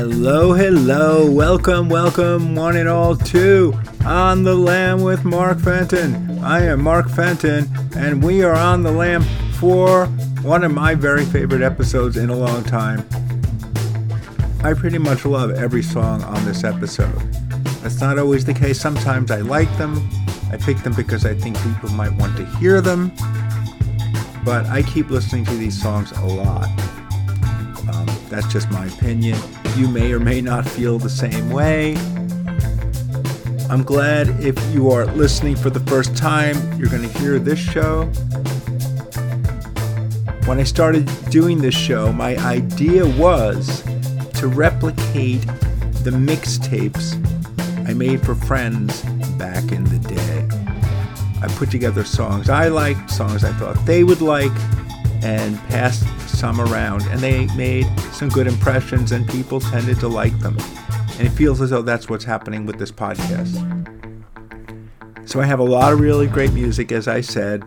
Hello, hello, welcome, welcome, one and all to On the Lam with Mark Fenton. I am Mark Fenton, and we are on the lam for one of my very favorite episodes in a long time. I pretty much love every song on this episode. That's not always the case. Sometimes I like them. I pick them because I think people might want to hear them. But I keep listening to these songs a lot. Um, that's just my opinion. You may or may not feel the same way. I'm glad if you are listening for the first time, you're going to hear this show. When I started doing this show, my idea was to replicate the mixtapes I made for friends back in the day. I put together songs I liked, songs I thought they would like, and passed some around, and they made some good impressions, and people tended to like them. And it feels as though that's what's happening with this podcast. So I have a lot of really great music, as I said,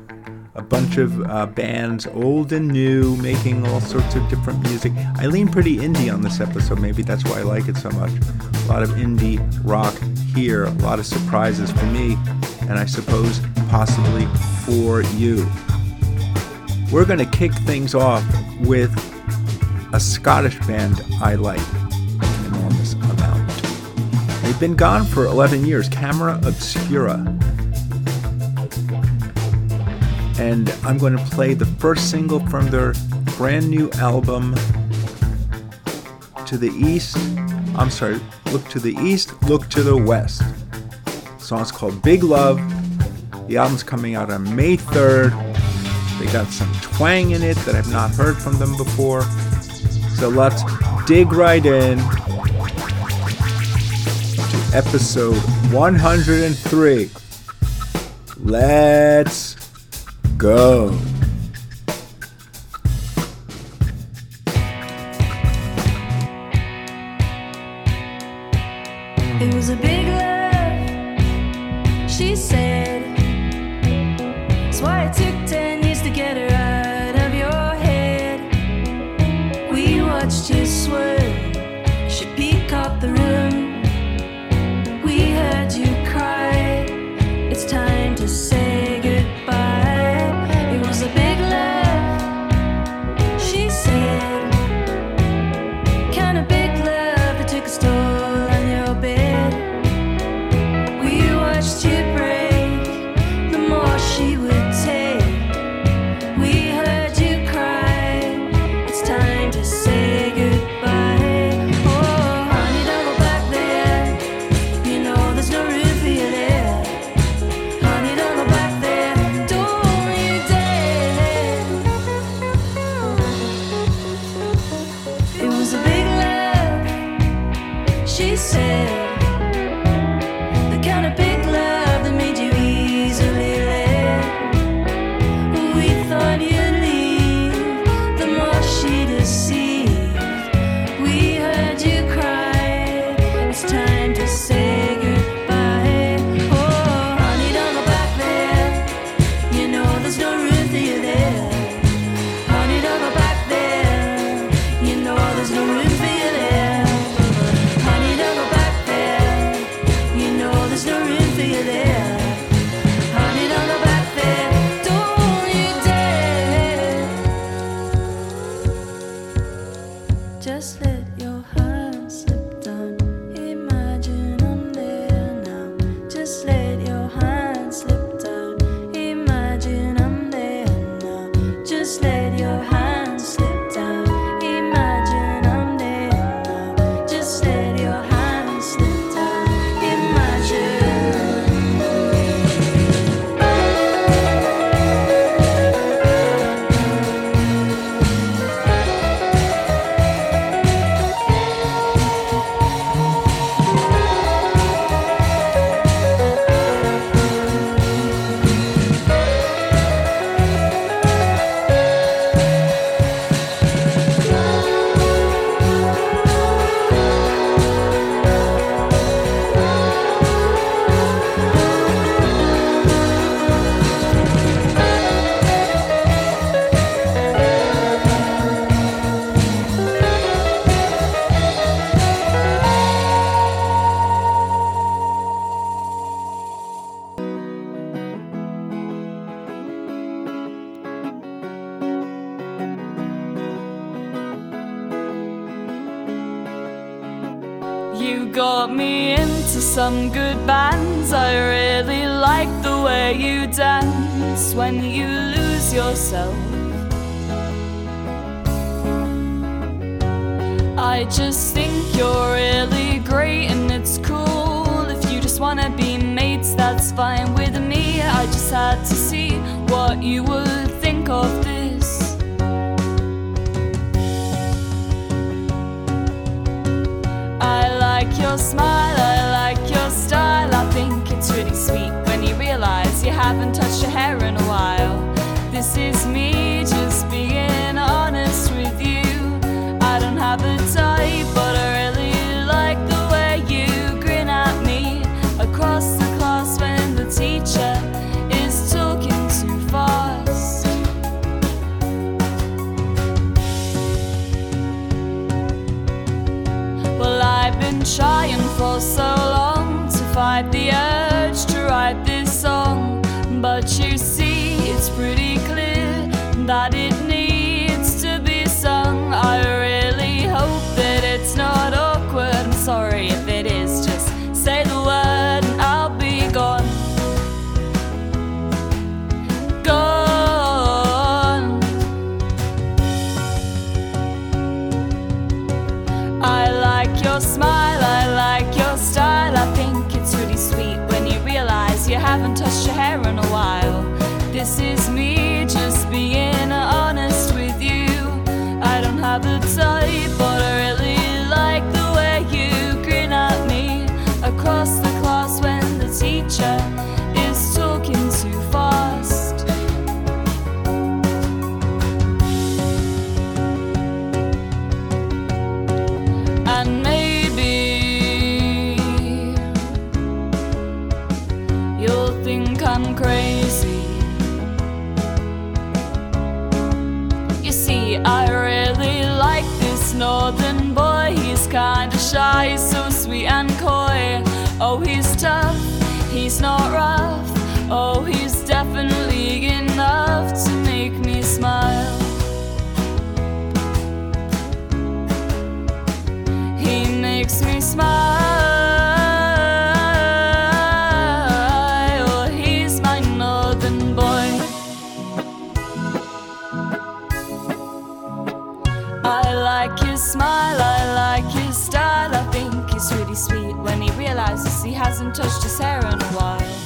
a bunch of uh, bands, old and new, making all sorts of different music. I lean pretty indie on this episode, maybe that's why I like it so much. A lot of indie rock here, a lot of surprises for me, and I suppose possibly for you. We're going to kick things off with a Scottish band I like. an enormous amount. They've been gone for 11 years, Camera Obscura. And I'm going to play the first single from their brand new album, To the East. I'm sorry, Look to the East, Look to the West. The song's called Big Love. The album's coming out on May 3rd. They got some twang in it that I've not heard from them before. So let's dig right in to episode 103. Let's go. It was a big love, she said. That's why it took hasn't touched his hair in a while.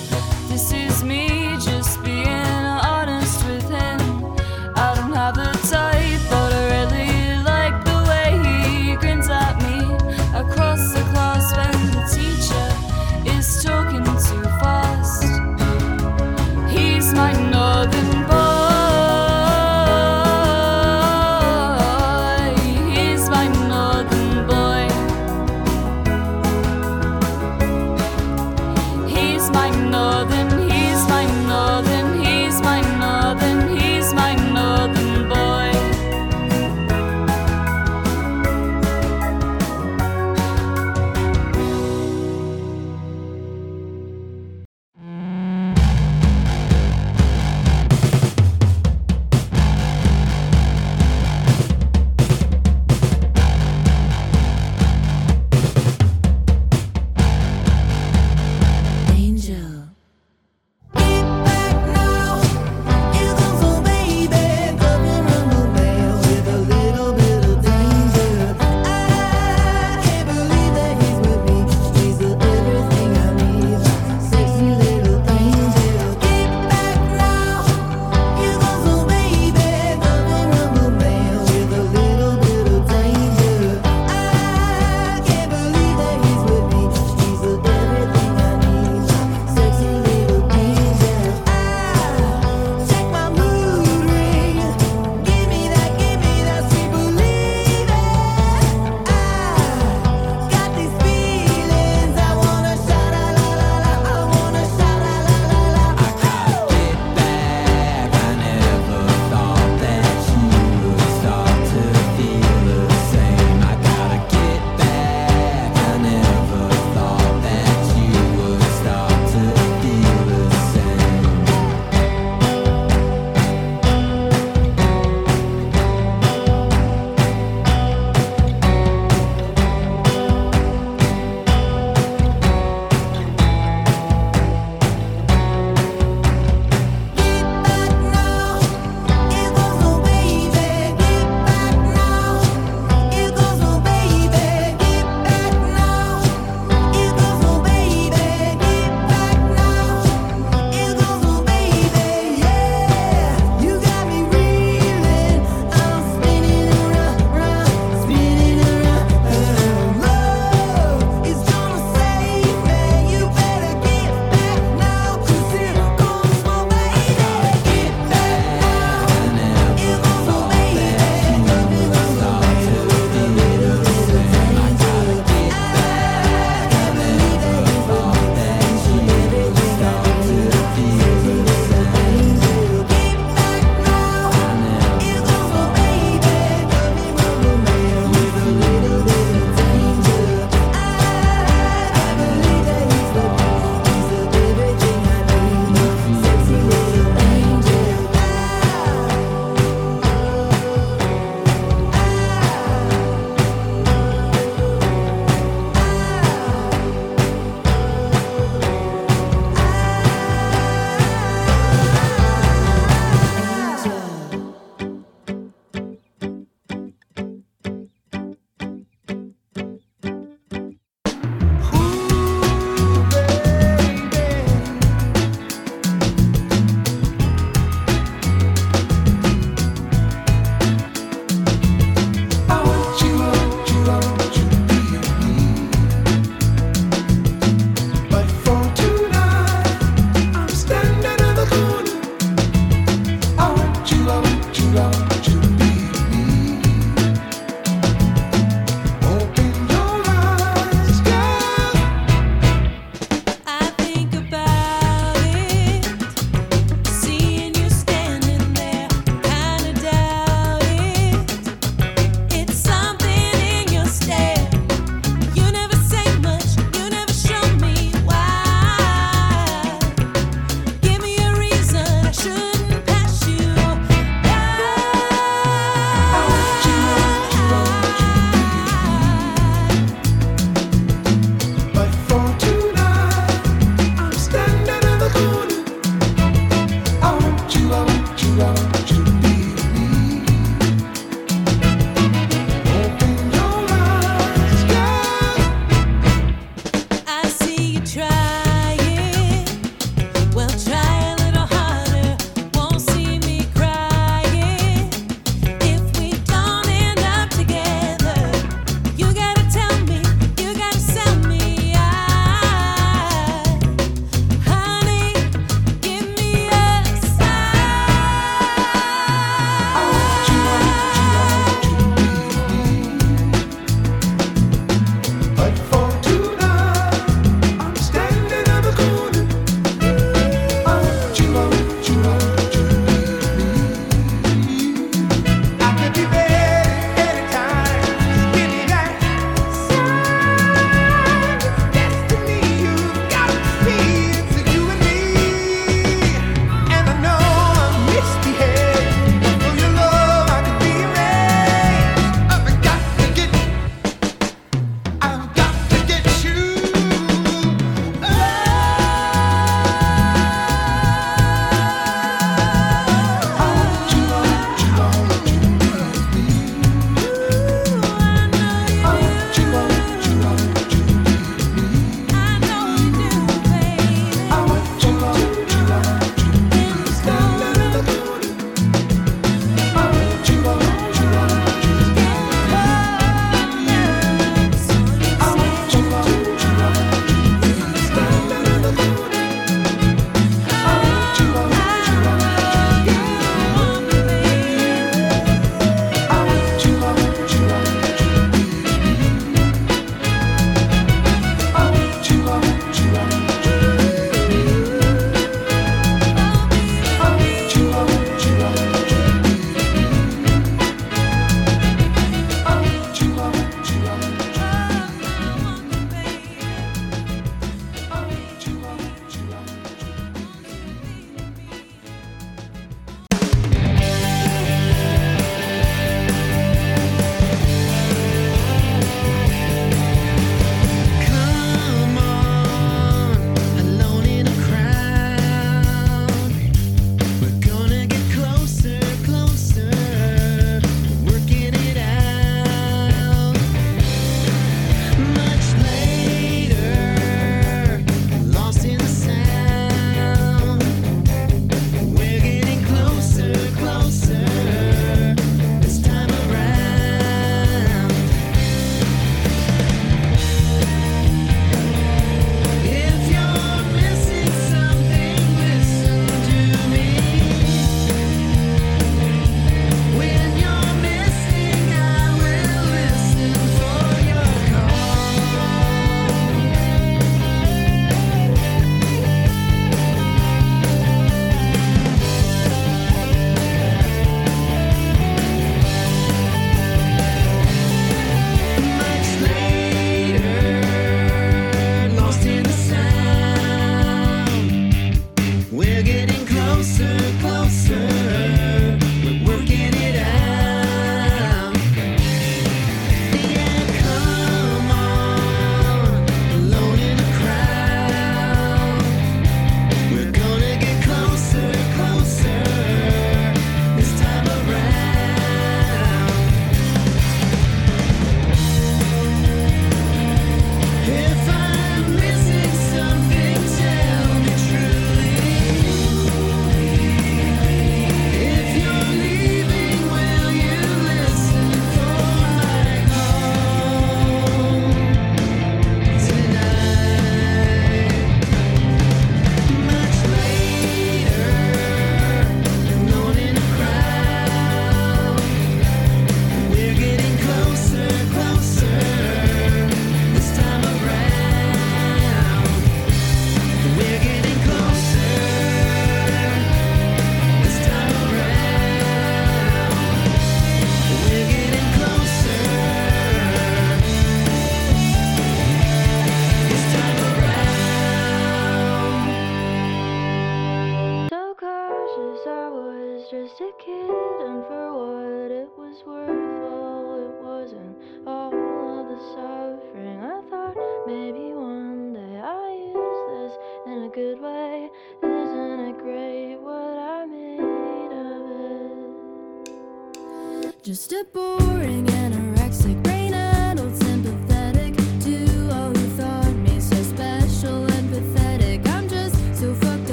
je peux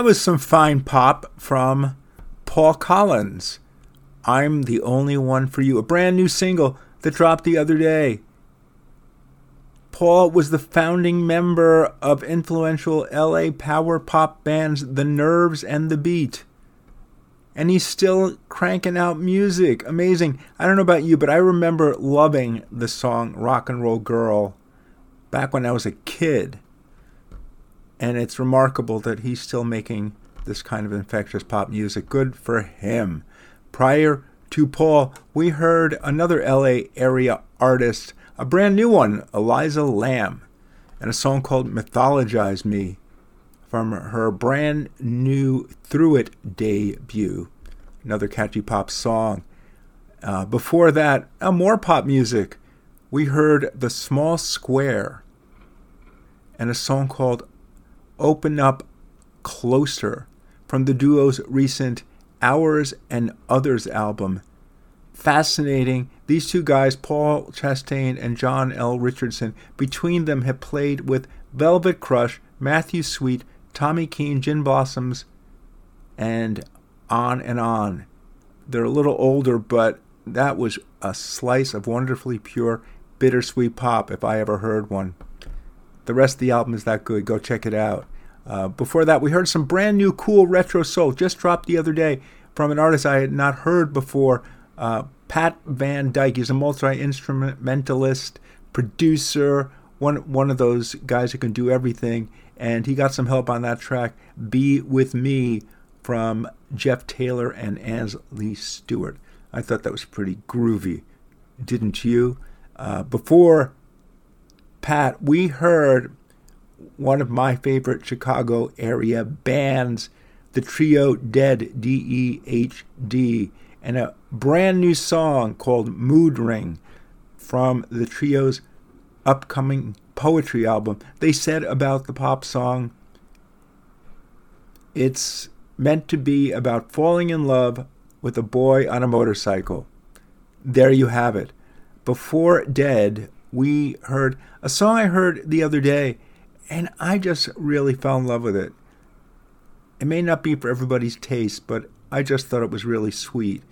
that was some fine pop from Paul Collins. I'm the only one for you, a brand new single that dropped the other day. Paul was the founding member of influential LA power pop bands The Nerves and The Beat. And he's still cranking out music. Amazing. I don't know about you, but I remember loving the song Rock and Roll Girl back when I was a kid and it's remarkable that he's still making this kind of infectious pop music. Good for him. Prior to Paul, we heard another LA area artist, a brand new one, Eliza Lamb, and a song called Mythologize Me from her brand new Through It debut. Another catchy pop song. Uh, before that, uh, more pop music. We heard The Small Square and a song called Open Up Closer from the duo's recent Ours and Others album. Fascinating. These two guys, Paul Chastain and John L. Richardson, between them have played with Velvet Crush, Matthew Sweet, Tommy Keene, Gin Blossoms, and on and on. They're a little older, but that was a slice of wonderfully pure, bittersweet pop if I ever heard one. The rest of the album is that good. Go check it out. Uh, before that, we heard some brand new cool retro soul just dropped the other day from an artist I had not heard before, uh, Pat Van Dyke. He's a multi instrumentalist, producer, one one of those guys who can do everything. And he got some help on that track, "Be with Me," from Jeff Taylor and Ansley Stewart. I thought that was pretty groovy, didn't you? Uh, before Pat, we heard one of my favorite Chicago area bands, the trio Dehd, D E H D, and a brand new song called Mood Ring from the trio's upcoming poetry album. They said about the pop song, it's meant to be about falling in love with a boy on a motorcycle. There you have it. Before Dehd, we heard a song I heard the other day, and I just really fell in love with it. It may not be for everybody's taste, but I just thought it was really sweet.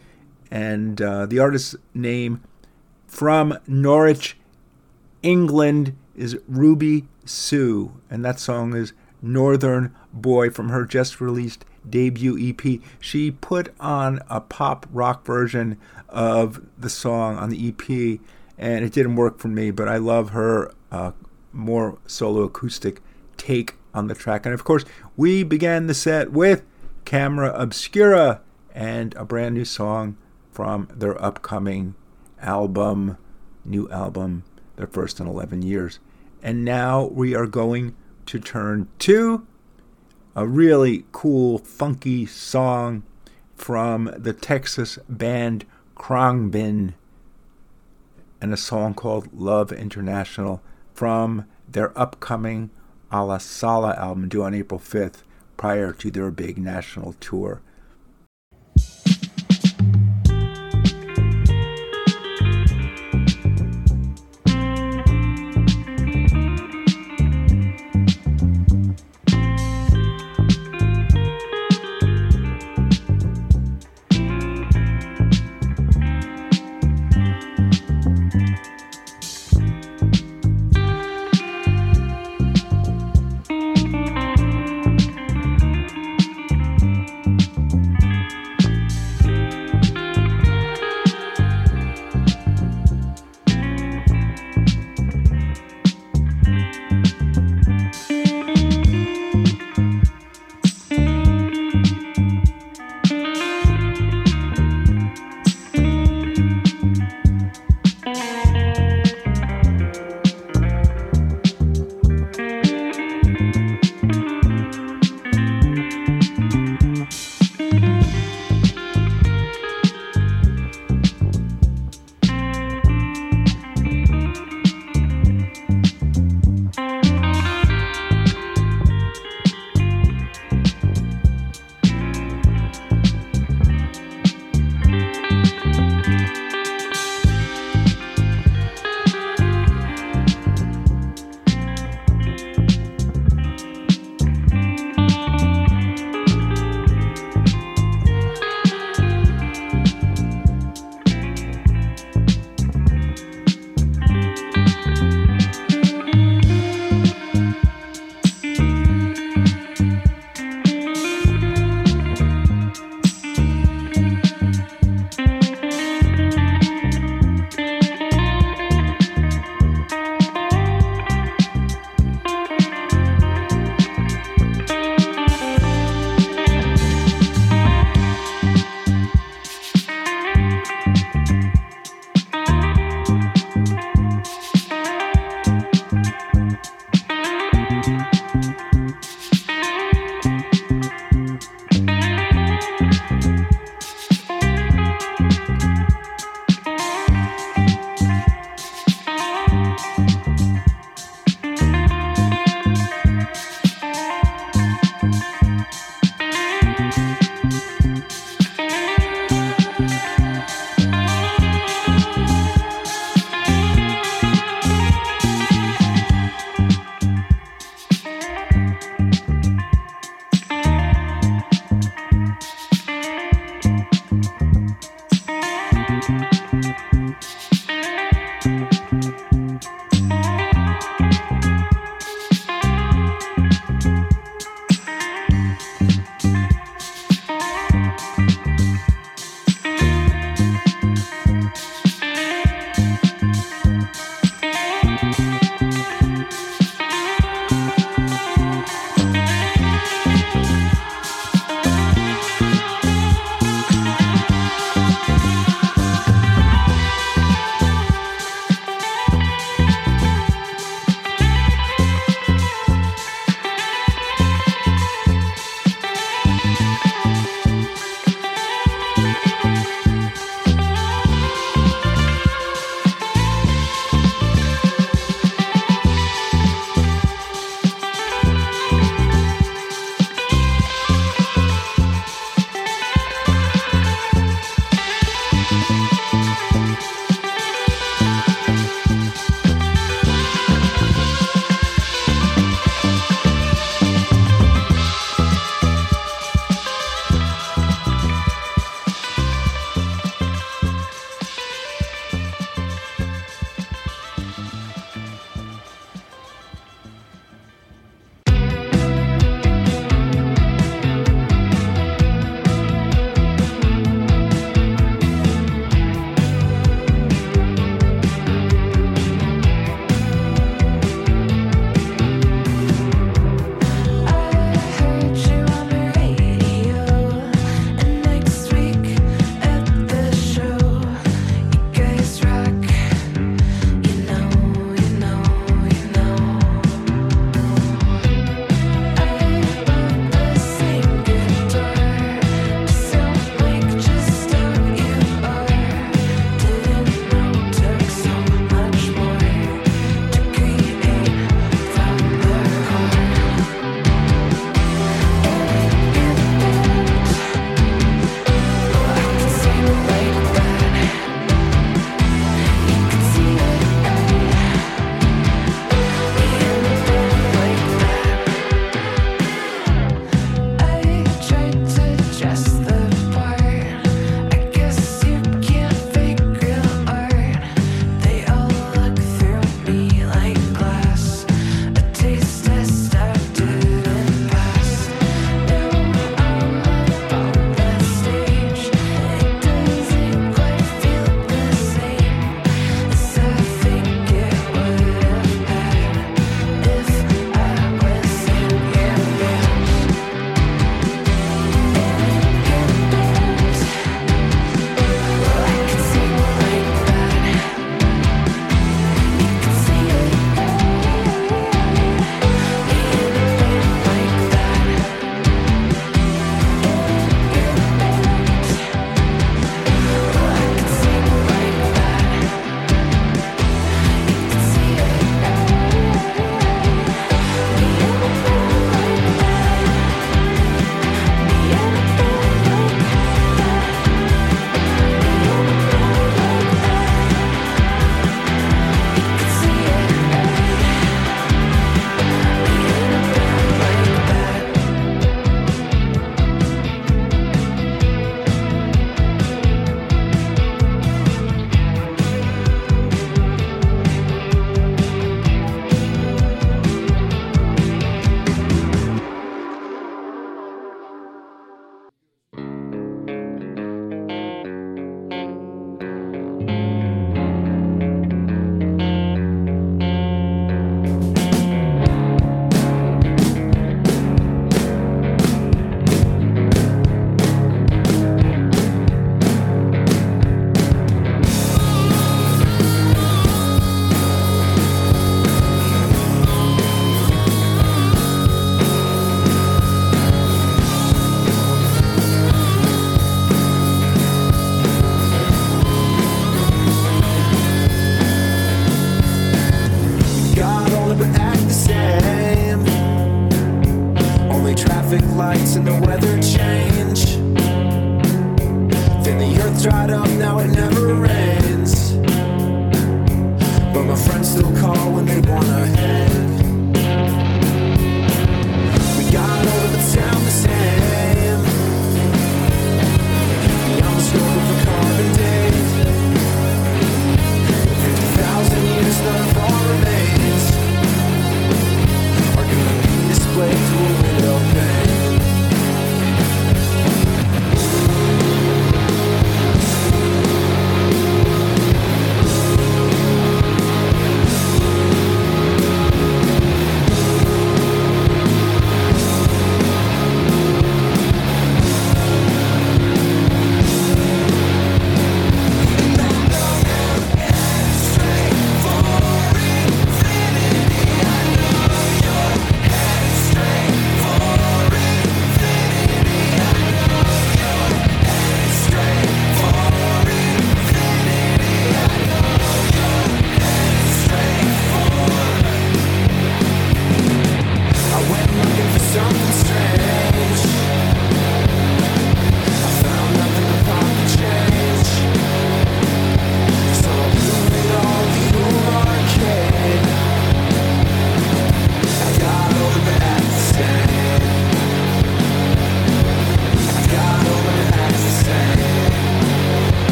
And uh, the artist's name from Norwich, England, is Ruby Sue, and that song is Northern Boy from her just released debut EP. She put on a pop rock version of the song on the EP, and it didn't work for me, but I love her uh, more solo acoustic take on the track. And of course, we began the set with Camera Obscura and a brand new song from their upcoming album, new album, their first in 11 years. And now we are going to turn to a really cool, funky song from the Texas band Khruangbin and a song called Love International from their upcoming A La Sala album due on April 5th prior to their big national tour.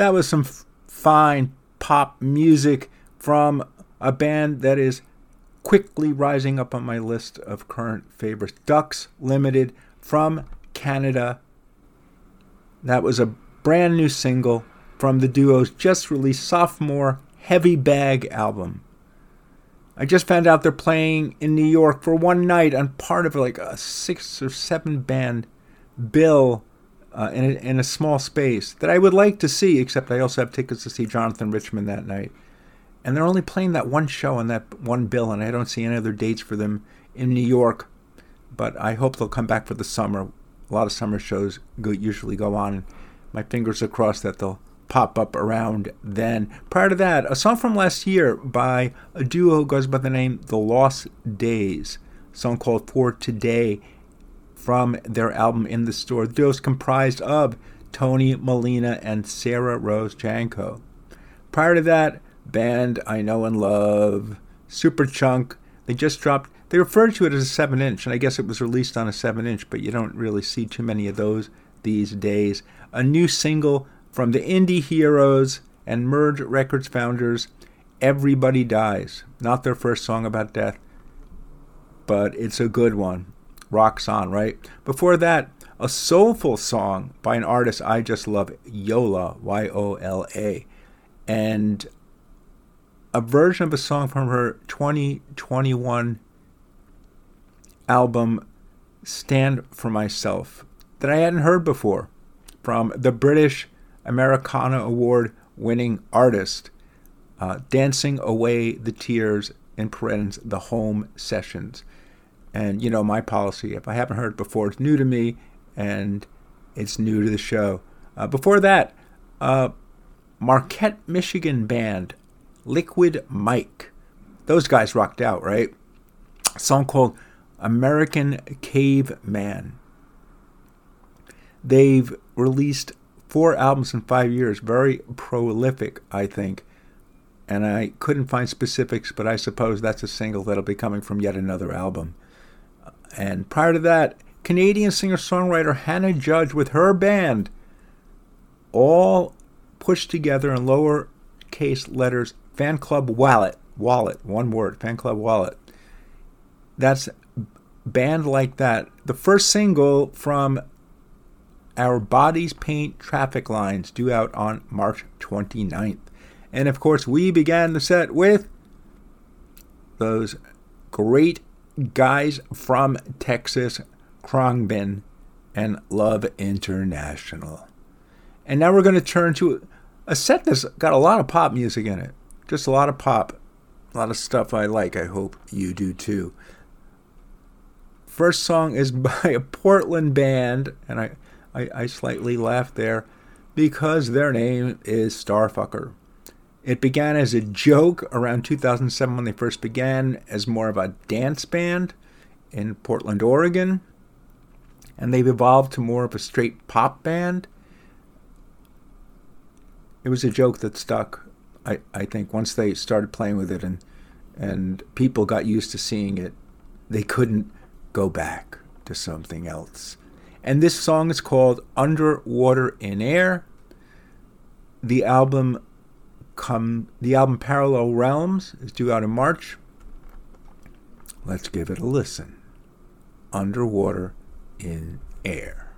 That was some f- fine pop music from a band that is quickly rising up on my list of current favorites. Ducks Limited from Canada. That was a brand new single from the duo's just released sophomore Heavy Bag album. I just found out they're playing in New York for one night on part of like a six or seven band bill uh, in, a, in a small space that I would like to see, except I also have tickets to see Jonathan Richman that night. And they're only playing that one show on that one bill, and I don't see any other dates for them in New York. But I hope they'll come back for the summer. A lot of summer shows go, usually go on. My fingers are crossed that they'll pop up around then. Prior to that, a song from last year by a duo who goes by the name The Lost Days, song called For Today from their album In the Store. The duo is comprised of Tony Molina and Sarah Rose Janko. Prior to that, band I know and love, Superchunk. They just dropped. They referred to it as a seven inch, and I guess it was released on a seven inch, but you don't really see too many of those these days. A new single from the Indie Heroes and Merge Records founders, Everybody Dies. Not their first song about death, but it's a good one. Rocks on, right? Before that, a soulful song by an artist I just love, Yola, Y O L A. And a version of a song from her 2021 album, Stand for Myself, that I hadn't heard before from the British Americana Award winning artist, uh, Dancing Away the Tears in Parens, the home sessions. And you know, my policy, if I haven't heard it before, it's new to me and it's new to the show. Uh, before that, uh, Marquette, Michigan band, Liquid Mike. Those guys rocked out, right? A song called American Caveman. They've released four albums in five years, very prolific, I think. And I couldn't find specifics, but I suppose that's a single that'll be coming from yet another album. And prior to that, Canadian singer songwriter Hannah Judge with her band, all pushed together in lowercase letters, Fan Club Wallet. Wallet, one word, Fan Club Wallet. That's band like that. The first single from Our Bodies Paint Traffic Lines, due out on March 29th. And of course, we began the set with those great guys from Texas, Khruangbin, and Love International. And now we're going to turn to a set that's got a lot of pop music in it. Just a lot of pop. A lot of stuff I like. I hope you do too. First song is by a Portland band, and I, I, I slightly laughed there because their name is Starfucker. It began as a joke around 2007 when they first began as more of a dance band in Portland, Oregon. and they've evolved to more of a straight pop band. It was a joke that stuck, I, I think, once they started playing with it and and people got used to seeing it, they couldn't go back to something else. And this song is called Underwater in Air. The album come the album Parallel Realms is due out in March. Let's give it a listen. Underwater in Air.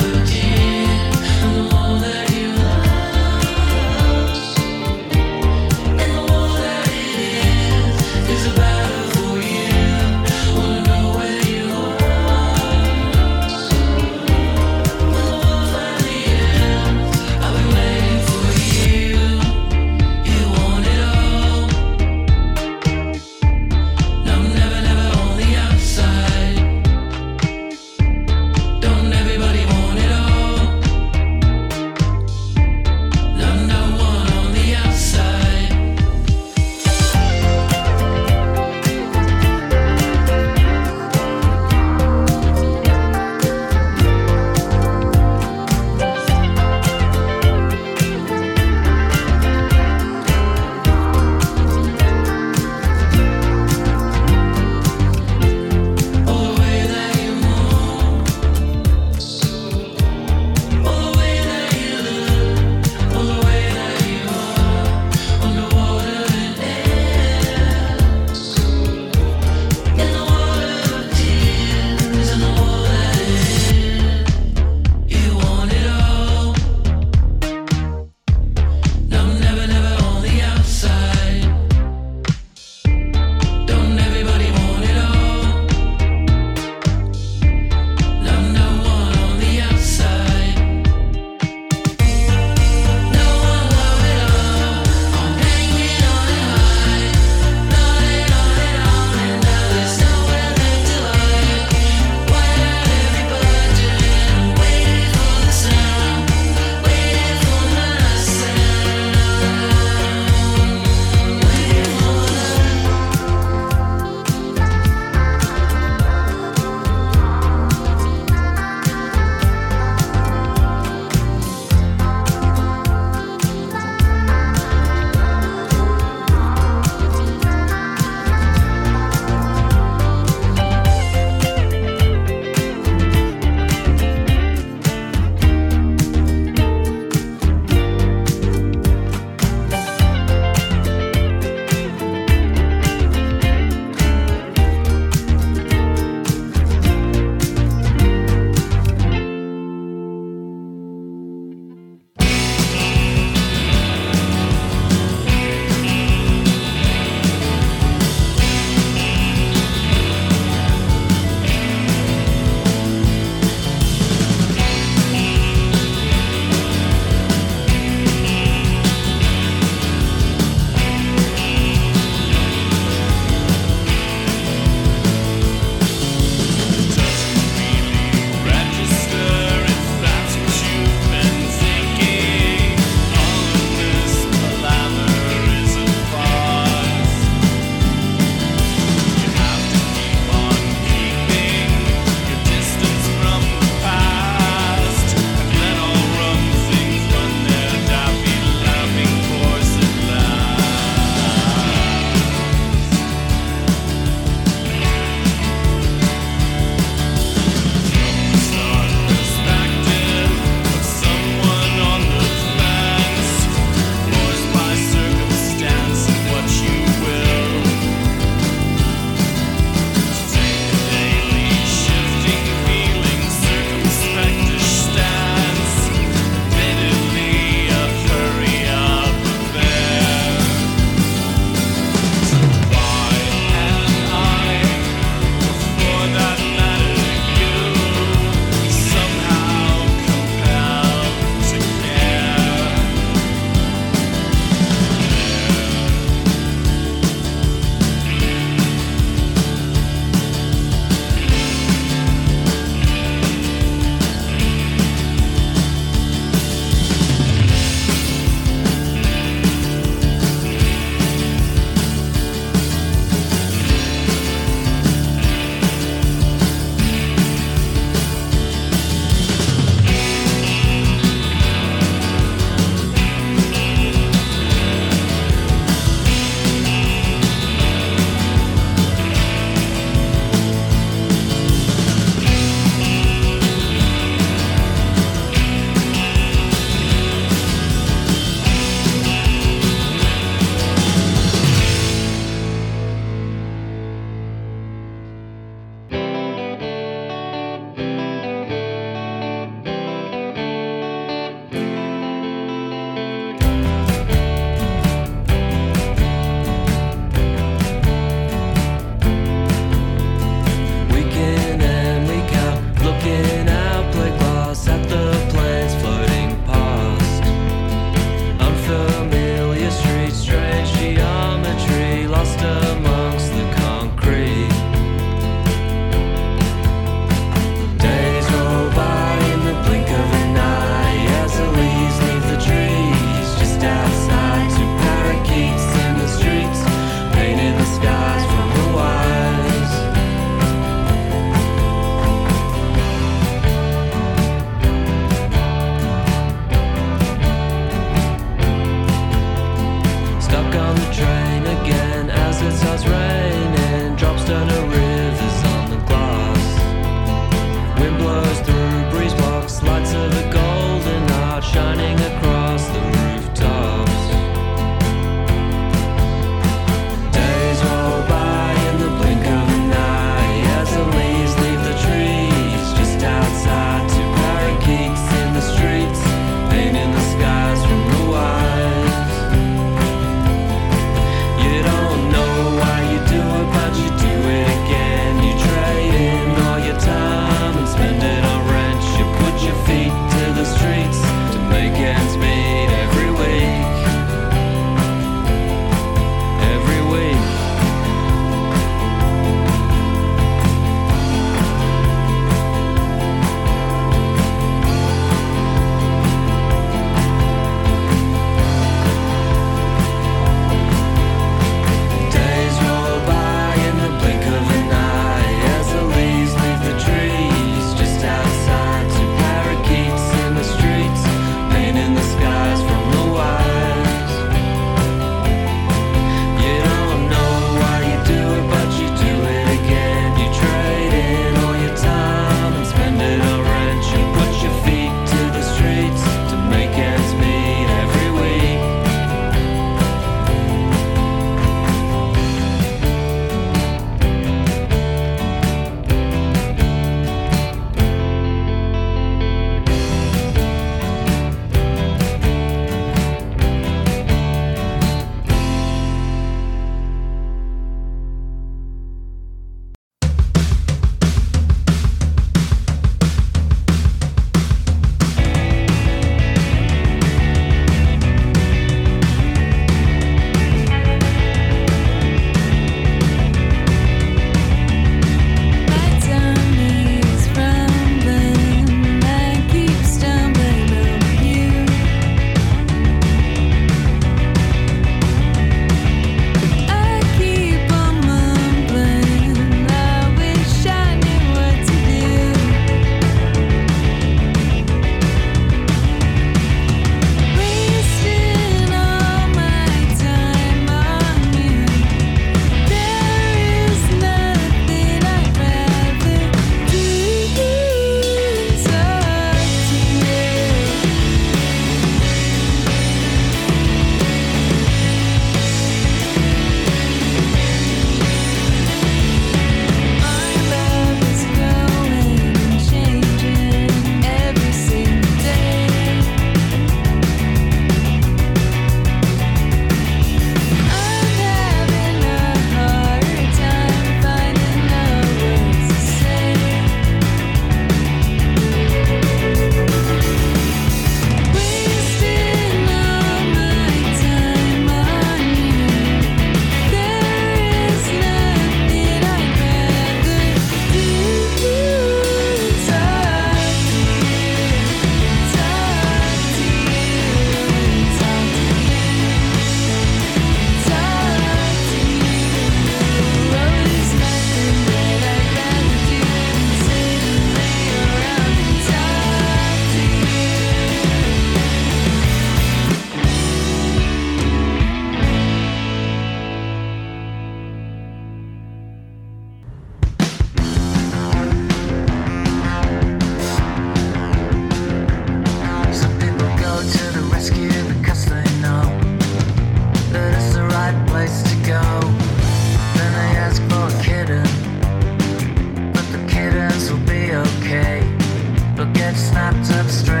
snapped up straight.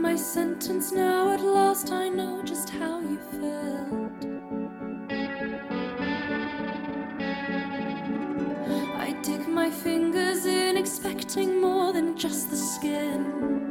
my sentence now. At last, I know just how you felt. I dig my fingers in, expecting more than just the skin.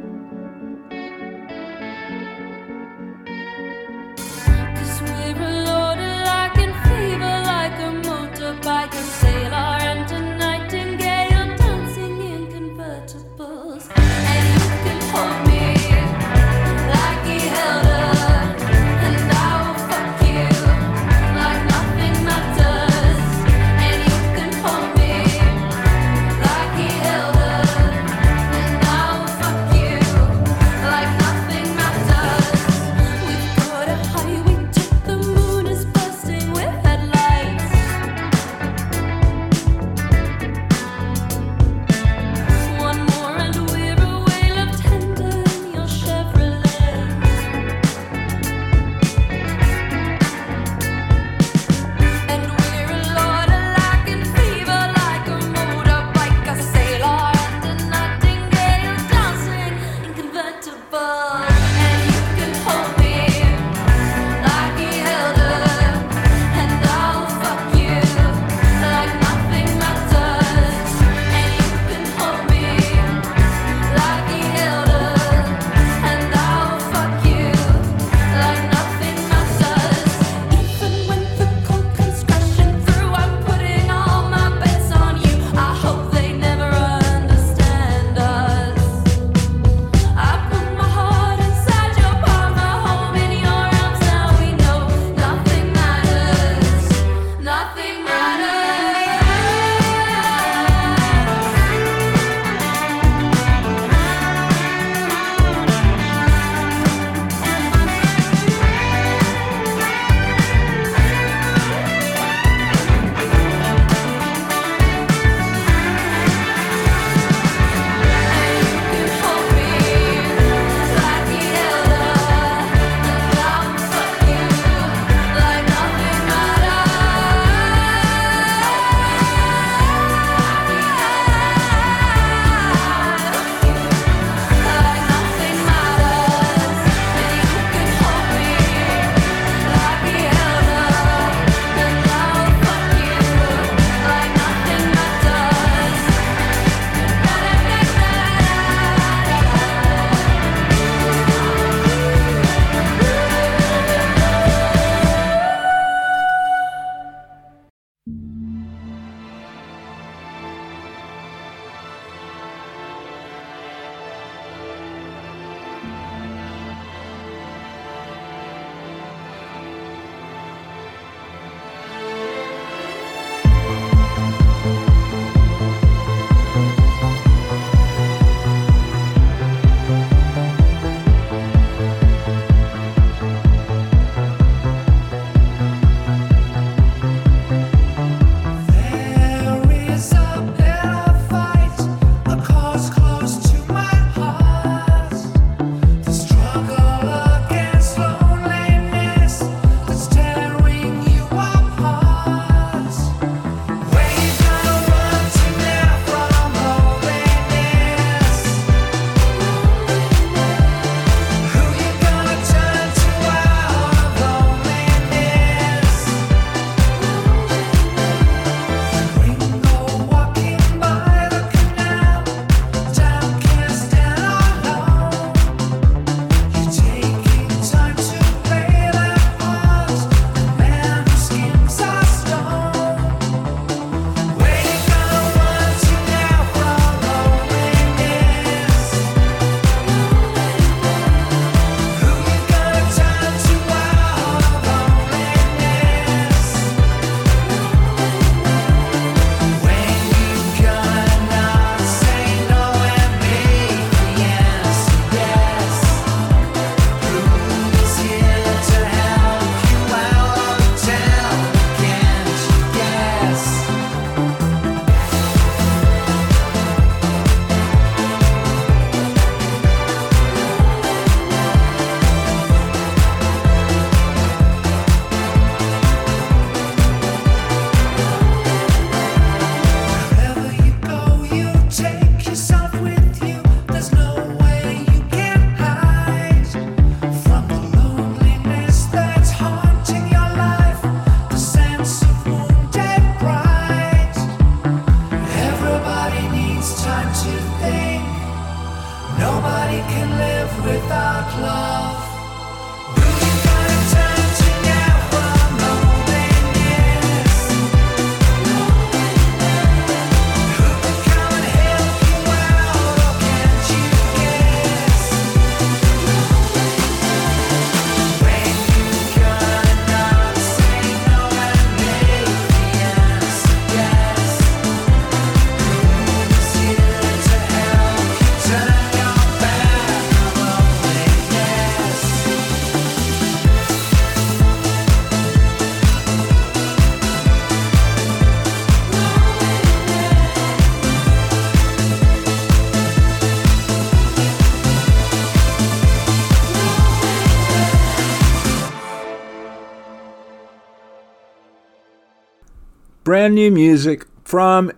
Brand new music from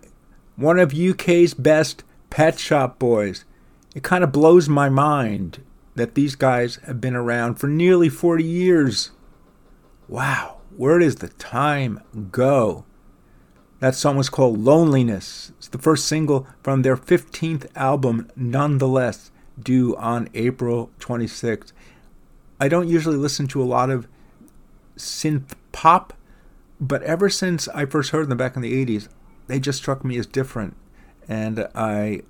one of UK's best Pet Shop Boys. It kind of blows my mind that these guys have been around for nearly 40 years. Wow, where does the time go? That song was called Loneliness. It's the first single from their 15th album, Nonetheless, due on April 26th. I don't usually listen to a lot of synth pop, but ever since I first heard them back in the 80s, they just struck me as different. And I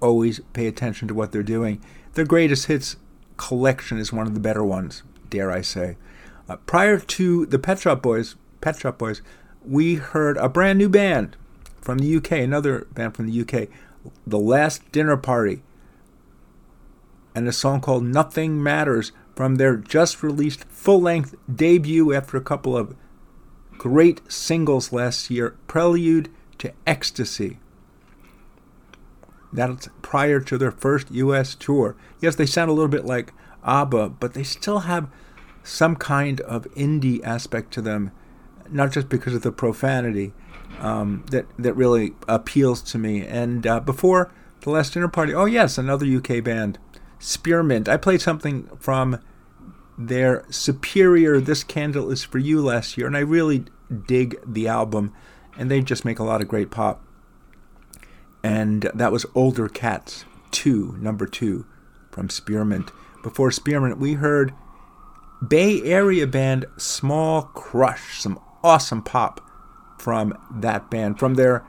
always pay attention to what they're doing. Their greatest hits collection is one of the better ones, dare I say. Uh, prior to the Pet Shop Boys, Pet Shop Boys, we heard a brand new band from the UK, another band from the UK, The Last Dinner Party, and a song called Nothing Matters from their just released full length debut after a couple of great singles last year, Prelude to Ecstasy. That's prior to their first US tour. Yes, they sound a little bit like ABBA, but they still have some kind of indie aspect to them, not just because of the profanity um, that that really appeals to me. And uh, before the last dinner party, oh yes, another UK band, Spearmint. I played something from their Superior "This Candle Is for You" last year, and I really dig the album. And they just make a lot of great pop. And that was Older Cats 2, number 2, from Spearmint. Before Spearmint, we heard Bay Area band Small Crush, some awesome pop from that band, from their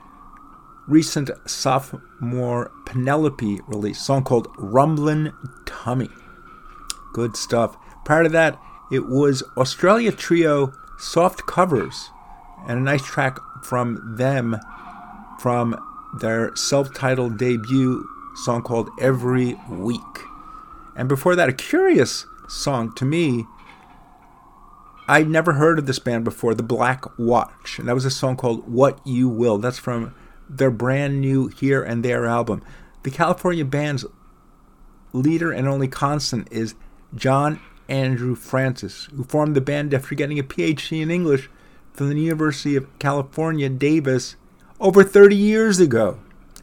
recent sophomore Penelope release, song called Rumblin' Tummy. Good stuff. Prior to that, it was Australia trio Soft Covers, and a nice track from them from their self titled debut song called Every Week. And before that, a curious song to me. I'd never heard of this band before, The Black Watch. And that was a song called What You Will. That's from their brand new Here and There album. The California band's leader and only constant is John Andrew Francis, who formed the band after getting a PhD in English from the University of California, Davis, over 30 years ago.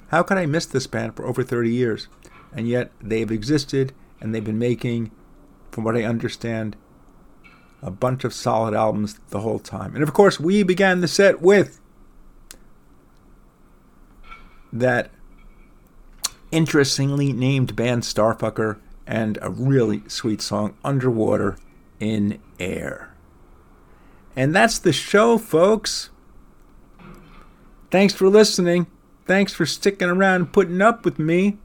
How could I miss this band for over 30 years? And yet they've existed and they've been making, from what I understand, a bunch of solid albums the whole time. And of course, we began the set with that interestingly named band Starfucker and a really sweet song, Underwater in Air. And that's the show, folks. Thanks for listening. Thanks for sticking around and putting up with me.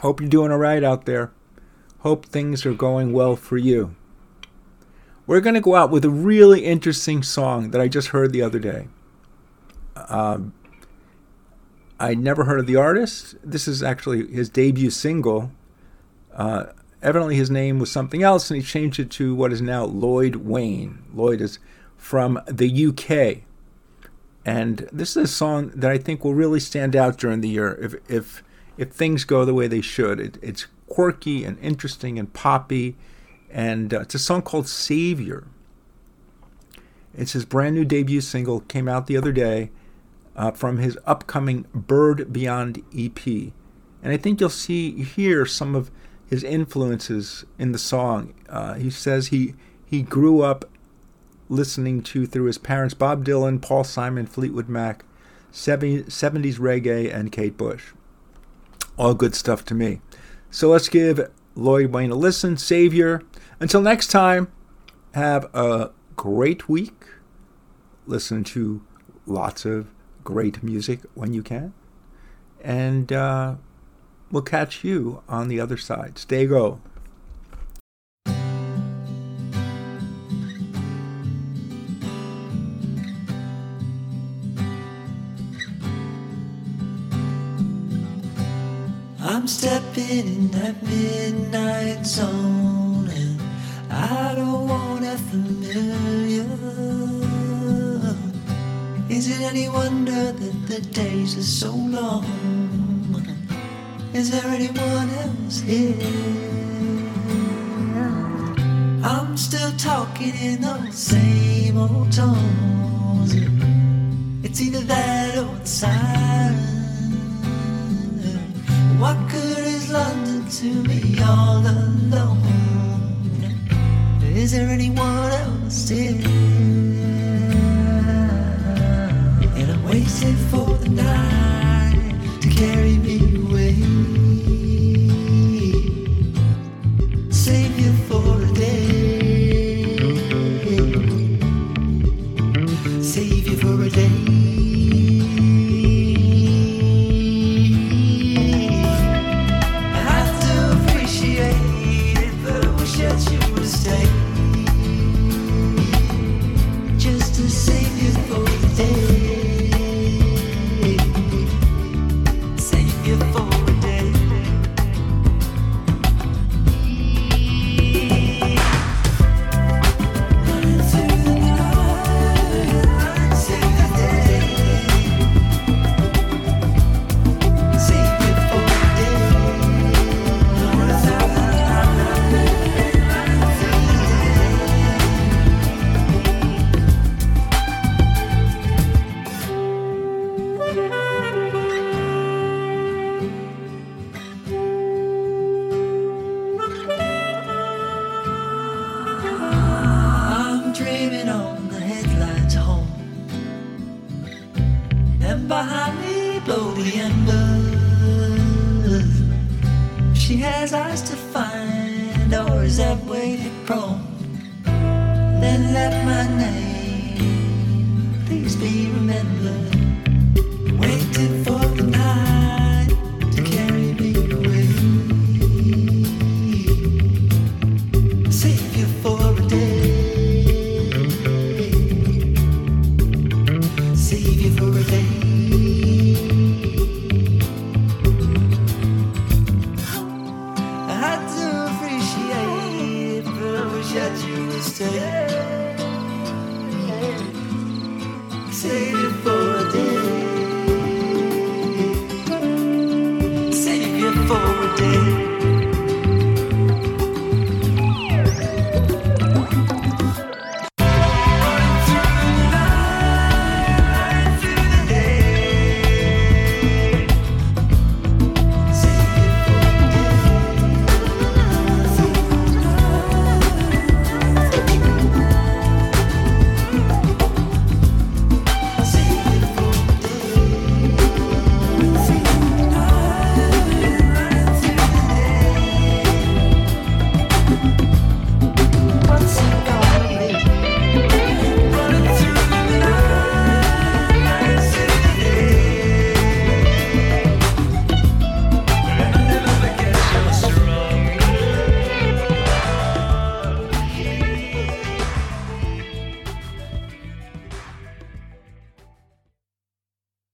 Hope you're doing all right out there. Hope things are going well for you. We're going to go out with a really interesting song that I just heard the other day. Um, I never heard of the artist. This is actually his debut single. Uh, evidently, his name was something else, and he changed it to what is now Lloyd Wayne. Lloyd is from the UK. And this is a song that I think will really stand out during the year if if if things go the way they should. It, it's quirky and interesting and poppy, and uh, it's a song called Savior. It's his brand new debut single, came out the other day uh, from his upcoming Bird Beyond EP, and I think you'll see hear some of his influences in the song. Uh, he says he he grew up listening to through his parents Bob Dylan, Paul Simon, Fleetwood Mac, 70, 70s reggae, and Kate Bush. All good stuff to me. So let's give Lloyd Wayne a listen. Savior. Until next time, have a great week. Listen to lots of great music when you can. And uh, we'll catch you on the other side. Stay go. I'm stepping in that midnight zone and I don't want that familiar. Is it any wonder that the days are so long? Is there anyone else here? I'm still talking in those same old tones. It's either that or the silent. What good is London to me all alone? Is there anyone else here? And I'm waiting for the night to carry me away.